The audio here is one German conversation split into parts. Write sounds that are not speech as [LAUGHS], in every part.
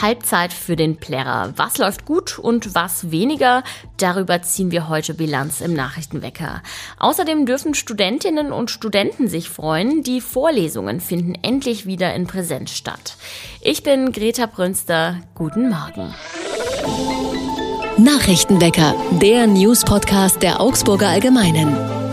Halbzeit für den Plärrer. Was läuft gut und was weniger? Darüber ziehen wir heute Bilanz im Nachrichtenwecker. Außerdem dürfen Studentinnen und Studenten sich freuen. Die Vorlesungen finden endlich wieder in Präsenz statt. Ich bin Greta Brünster. Guten Morgen. Nachrichtenwecker, der News-Podcast der Augsburger Allgemeinen.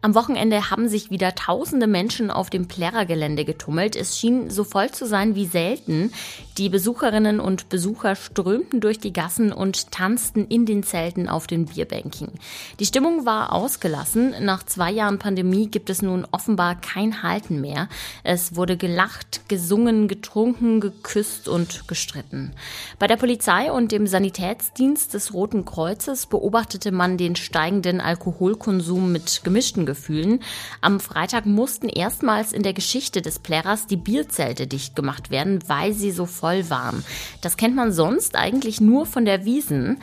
Am Wochenende haben sich wieder tausende Menschen auf dem Plärrer-Gelände getummelt. Es schien so voll zu sein wie selten. Die Besucherinnen und Besucher strömten durch die Gassen und tanzten in den Zelten auf den Bierbänken. Die Stimmung war ausgelassen. Nach zwei Jahren Pandemie gibt es nun offenbar kein Halten mehr. Es wurde gelacht, gesungen, getrunken, geküsst und gestritten. Bei der Polizei und dem Sanitätsdienst des Roten Kreuzes beobachtete man den steigenden Alkoholkonsum mit gemischten Gefühlen. Am Freitag mussten erstmals in der Geschichte des Plärrers die Bierzelte dicht gemacht werden, weil sie so voll waren. Das kennt man sonst eigentlich nur von der Wiesen.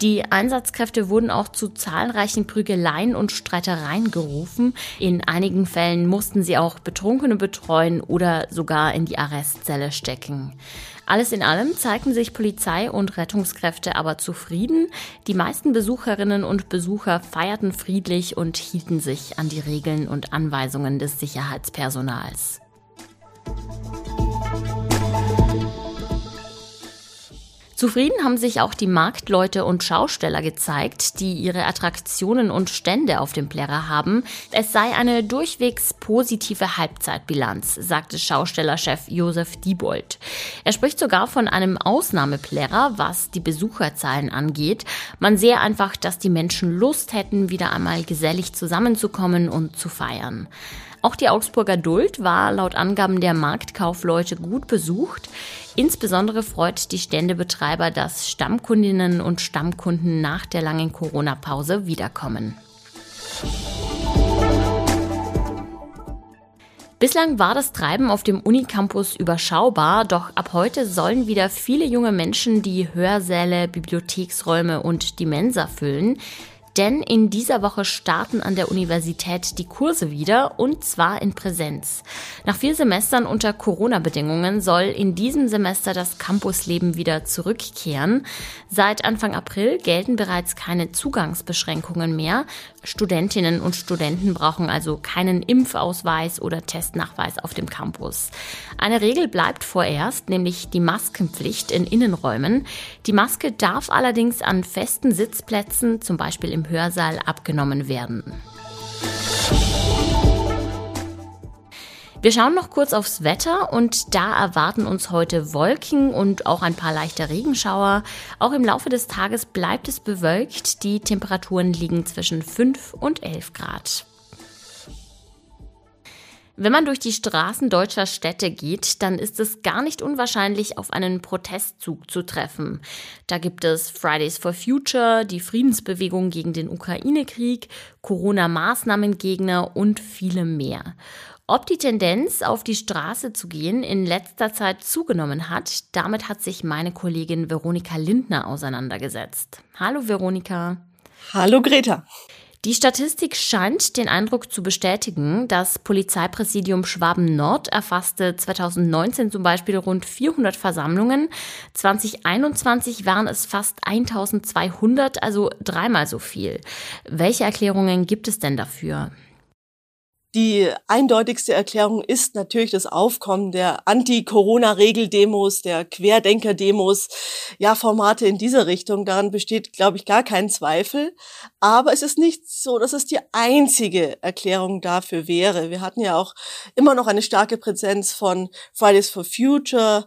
Die Einsatzkräfte wurden auch zu zahlreichen Prügeleien und Streitereien gerufen. In einigen Fällen mussten sie auch Betrunkene betreuen oder sogar in die Arrestzelle stecken. Alles in allem zeigten sich Polizei und Rettungskräfte aber zufrieden. Die meisten Besucherinnen und Besucher feierten friedlich und hielten sich an die Regeln und Anweisungen des Sicherheitspersonals. Zufrieden haben sich auch die Marktleute und Schausteller gezeigt, die ihre Attraktionen und Stände auf dem Plärrer haben. Es sei eine durchwegs positive Halbzeitbilanz, sagte Schaustellerchef Josef Diebold. Er spricht sogar von einem Ausnahmeplärrer, was die Besucherzahlen angeht. Man sehe einfach, dass die Menschen Lust hätten, wieder einmal gesellig zusammenzukommen und zu feiern. Auch die Augsburger Duld war laut Angaben der Marktkaufleute gut besucht. Insbesondere freut die Ständebetreiber, dass Stammkundinnen und Stammkunden nach der langen Corona-Pause wiederkommen. Bislang war das Treiben auf dem Unicampus überschaubar, doch ab heute sollen wieder viele junge Menschen die Hörsäle, Bibliotheksräume und die Mensa füllen. Denn in dieser Woche starten an der Universität die Kurse wieder und zwar in Präsenz. Nach vier Semestern unter Corona-Bedingungen soll in diesem Semester das Campusleben wieder zurückkehren. Seit Anfang April gelten bereits keine Zugangsbeschränkungen mehr. Studentinnen und Studenten brauchen also keinen Impfausweis oder Testnachweis auf dem Campus. Eine Regel bleibt vorerst, nämlich die Maskenpflicht in Innenräumen. Die Maske darf allerdings an festen Sitzplätzen, zum Beispiel im Hörsaal abgenommen werden. Wir schauen noch kurz aufs Wetter und da erwarten uns heute Wolken und auch ein paar leichte Regenschauer. Auch im Laufe des Tages bleibt es bewölkt. Die Temperaturen liegen zwischen 5 und 11 Grad. Wenn man durch die Straßen deutscher Städte geht, dann ist es gar nicht unwahrscheinlich, auf einen Protestzug zu treffen. Da gibt es Fridays for Future, die Friedensbewegung gegen den Ukraine-Krieg, Corona-Maßnahmengegner und viele mehr. Ob die Tendenz, auf die Straße zu gehen, in letzter Zeit zugenommen hat, damit hat sich meine Kollegin Veronika Lindner auseinandergesetzt. Hallo Veronika. Hallo Greta. Die Statistik scheint den Eindruck zu bestätigen, das Polizeipräsidium Schwaben-Nord erfasste 2019 zum Beispiel rund 400 Versammlungen. 2021 waren es fast 1200, also dreimal so viel. Welche Erklärungen gibt es denn dafür? Die eindeutigste Erklärung ist natürlich das Aufkommen der Anti-Corona-Regel-Demos, der Querdenker-Demos, ja, Formate in dieser Richtung. Daran besteht, glaube ich, gar kein Zweifel. Aber es ist nicht so, dass es die einzige Erklärung dafür wäre. Wir hatten ja auch immer noch eine starke Präsenz von Fridays for Future,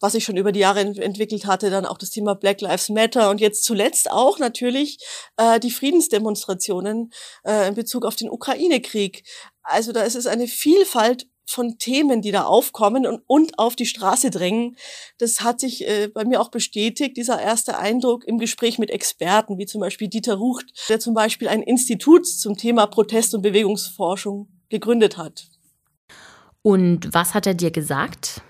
was sich schon über die Jahre entwickelt hatte, dann auch das Thema Black Lives Matter und jetzt zuletzt auch natürlich äh, die Friedensdemonstrationen äh, in Bezug auf den Ukraine-Krieg. Also da ist es eine Vielfalt von Themen, die da aufkommen und, und auf die Straße drängen. Das hat sich äh, bei mir auch bestätigt, dieser erste Eindruck im Gespräch mit Experten, wie zum Beispiel Dieter Rucht, der zum Beispiel ein Institut zum Thema Protest- und Bewegungsforschung gegründet hat. Und was hat er dir gesagt?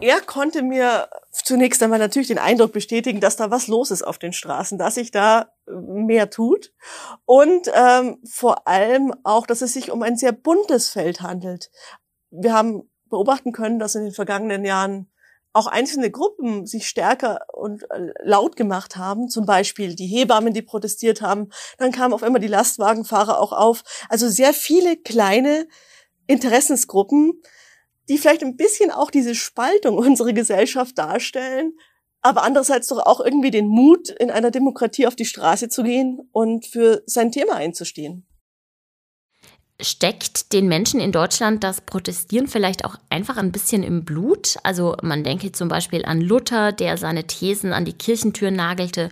Er konnte mir zunächst einmal natürlich den Eindruck bestätigen, dass da was los ist auf den Straßen, dass sich da äh, mehr tut und ähm, vor allem auch, dass es sich um ein sehr buntes Feld handelt. Wir haben beobachten können, dass in den vergangenen Jahren auch einzelne Gruppen sich stärker und äh, laut gemacht haben, zum Beispiel die Hebammen, die protestiert haben, dann kamen auf einmal die Lastwagenfahrer auch auf. Also sehr viele kleine Interessensgruppen, die vielleicht ein bisschen auch diese Spaltung [LAUGHS] unserer Gesellschaft darstellen, aber andererseits doch auch irgendwie den Mut, in einer Demokratie auf die Straße zu gehen und für sein Thema einzustehen. Steckt den Menschen in Deutschland das Protestieren vielleicht auch einfach ein bisschen im Blut? Also man denke zum Beispiel an Luther, der seine Thesen an die Kirchentür nagelte,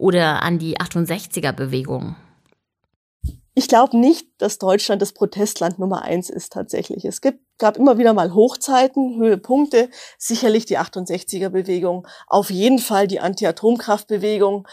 oder an die 68er-Bewegung. Ich glaube nicht, dass Deutschland das Protestland Nummer eins ist tatsächlich. Es gibt, gab immer wieder mal Hochzeiten, Höhepunkte, sicherlich die 68er-Bewegung, auf jeden Fall die Anti-Atomkraft-Bewegung.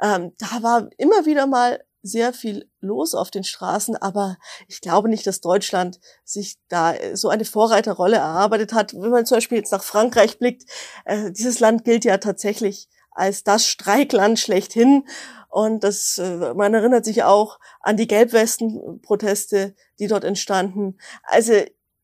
Ähm, da war immer wieder mal sehr viel los auf den Straßen, aber ich glaube nicht, dass Deutschland sich da so eine Vorreiterrolle erarbeitet hat. Wenn man zum Beispiel jetzt nach Frankreich blickt, äh, dieses Land gilt ja tatsächlich als das Streikland schlechthin. Und das, äh, man erinnert sich auch an die Gelbwesten-Proteste, die dort entstanden. Also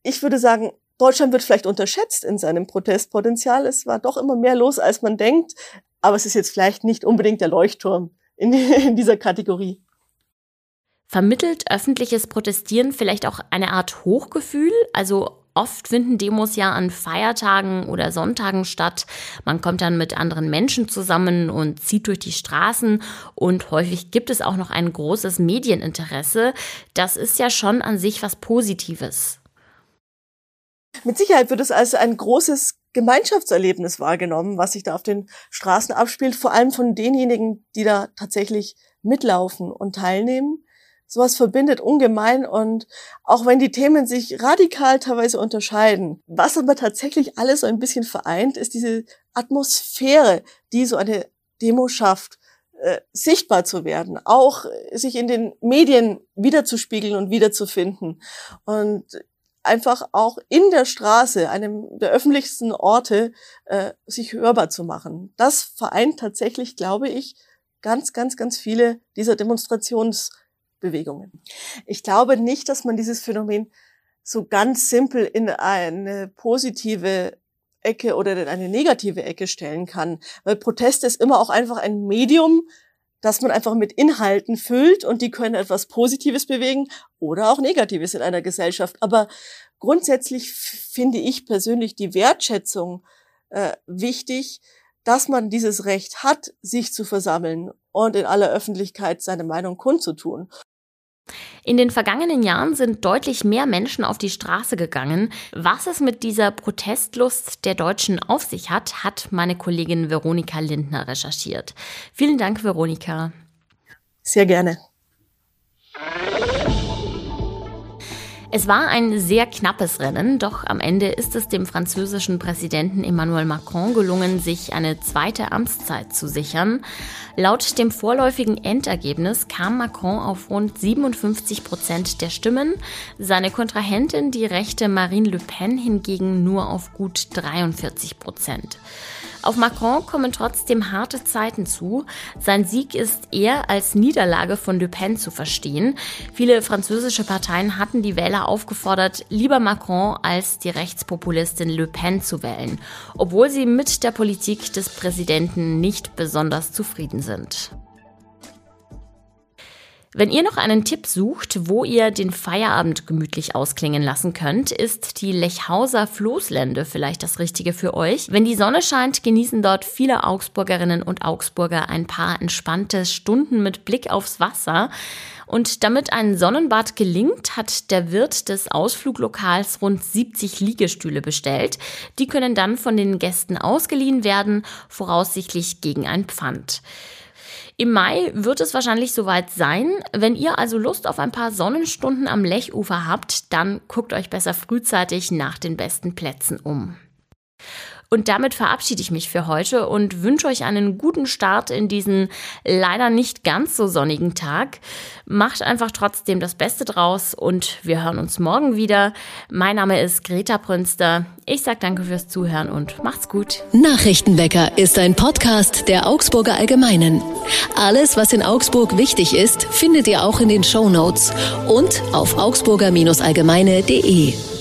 ich würde sagen, Deutschland wird vielleicht unterschätzt in seinem Protestpotenzial. Es war doch immer mehr los, als man denkt. Aber es ist jetzt vielleicht nicht unbedingt der Leuchtturm in, [LAUGHS] in dieser Kategorie. Vermittelt öffentliches Protestieren vielleicht auch eine Art Hochgefühl? Also Oft finden Demos ja an Feiertagen oder Sonntagen statt. Man kommt dann mit anderen Menschen zusammen und zieht durch die Straßen und häufig gibt es auch noch ein großes Medieninteresse. Das ist ja schon an sich was Positives. Mit Sicherheit wird es als ein großes Gemeinschaftserlebnis wahrgenommen, was sich da auf den Straßen abspielt, vor allem von denjenigen, die da tatsächlich mitlaufen und teilnehmen sowas verbindet ungemein und auch wenn die Themen sich radikal teilweise unterscheiden, was aber tatsächlich alles so ein bisschen vereint, ist diese Atmosphäre, die so eine Demo schafft, äh, sichtbar zu werden, auch sich in den Medien wiederzuspiegeln und wiederzufinden und einfach auch in der Straße, einem der öffentlichsten Orte, äh, sich hörbar zu machen. Das vereint tatsächlich, glaube ich, ganz, ganz, ganz viele dieser Demonstrations Bewegungen. Ich glaube nicht, dass man dieses Phänomen so ganz simpel in eine positive Ecke oder in eine negative Ecke stellen kann, weil Protest ist immer auch einfach ein Medium, das man einfach mit Inhalten füllt und die können etwas Positives bewegen oder auch Negatives in einer Gesellschaft. Aber grundsätzlich finde ich persönlich die Wertschätzung äh, wichtig, dass man dieses Recht hat, sich zu versammeln und in aller Öffentlichkeit seine Meinung kundzutun. In den vergangenen Jahren sind deutlich mehr Menschen auf die Straße gegangen. Was es mit dieser Protestlust der Deutschen auf sich hat, hat meine Kollegin Veronika Lindner recherchiert. Vielen Dank, Veronika. Sehr gerne. Es war ein sehr knappes Rennen, doch am Ende ist es dem französischen Präsidenten Emmanuel Macron gelungen, sich eine zweite Amtszeit zu sichern. Laut dem vorläufigen Endergebnis kam Macron auf rund 57 Prozent der Stimmen, seine Kontrahentin, die rechte Marine Le Pen, hingegen nur auf gut 43 Prozent. Auf Macron kommen trotzdem harte Zeiten zu. Sein Sieg ist eher als Niederlage von Le Pen zu verstehen. Viele französische Parteien hatten die Aufgefordert, lieber Macron als die Rechtspopulistin Le Pen zu wählen, obwohl sie mit der Politik des Präsidenten nicht besonders zufrieden sind. Wenn ihr noch einen Tipp sucht, wo ihr den Feierabend gemütlich ausklingen lassen könnt, ist die Lechhauser Floßlände vielleicht das Richtige für euch. Wenn die Sonne scheint, genießen dort viele Augsburgerinnen und Augsburger ein paar entspannte Stunden mit Blick aufs Wasser. Und damit ein Sonnenbad gelingt, hat der Wirt des Ausfluglokals rund 70 Liegestühle bestellt. Die können dann von den Gästen ausgeliehen werden, voraussichtlich gegen ein Pfand. Im Mai wird es wahrscheinlich soweit sein. Wenn ihr also Lust auf ein paar Sonnenstunden am Lechufer habt, dann guckt euch besser frühzeitig nach den besten Plätzen um. Und damit verabschiede ich mich für heute und wünsche euch einen guten Start in diesen leider nicht ganz so sonnigen Tag. Macht einfach trotzdem das Beste draus und wir hören uns morgen wieder. Mein Name ist Greta Prünster. Ich sage danke fürs Zuhören und macht's gut. Nachrichtenwecker ist ein Podcast der Augsburger Allgemeinen. Alles, was in Augsburg wichtig ist, findet ihr auch in den Show Notes und auf augsburger-allgemeine.de.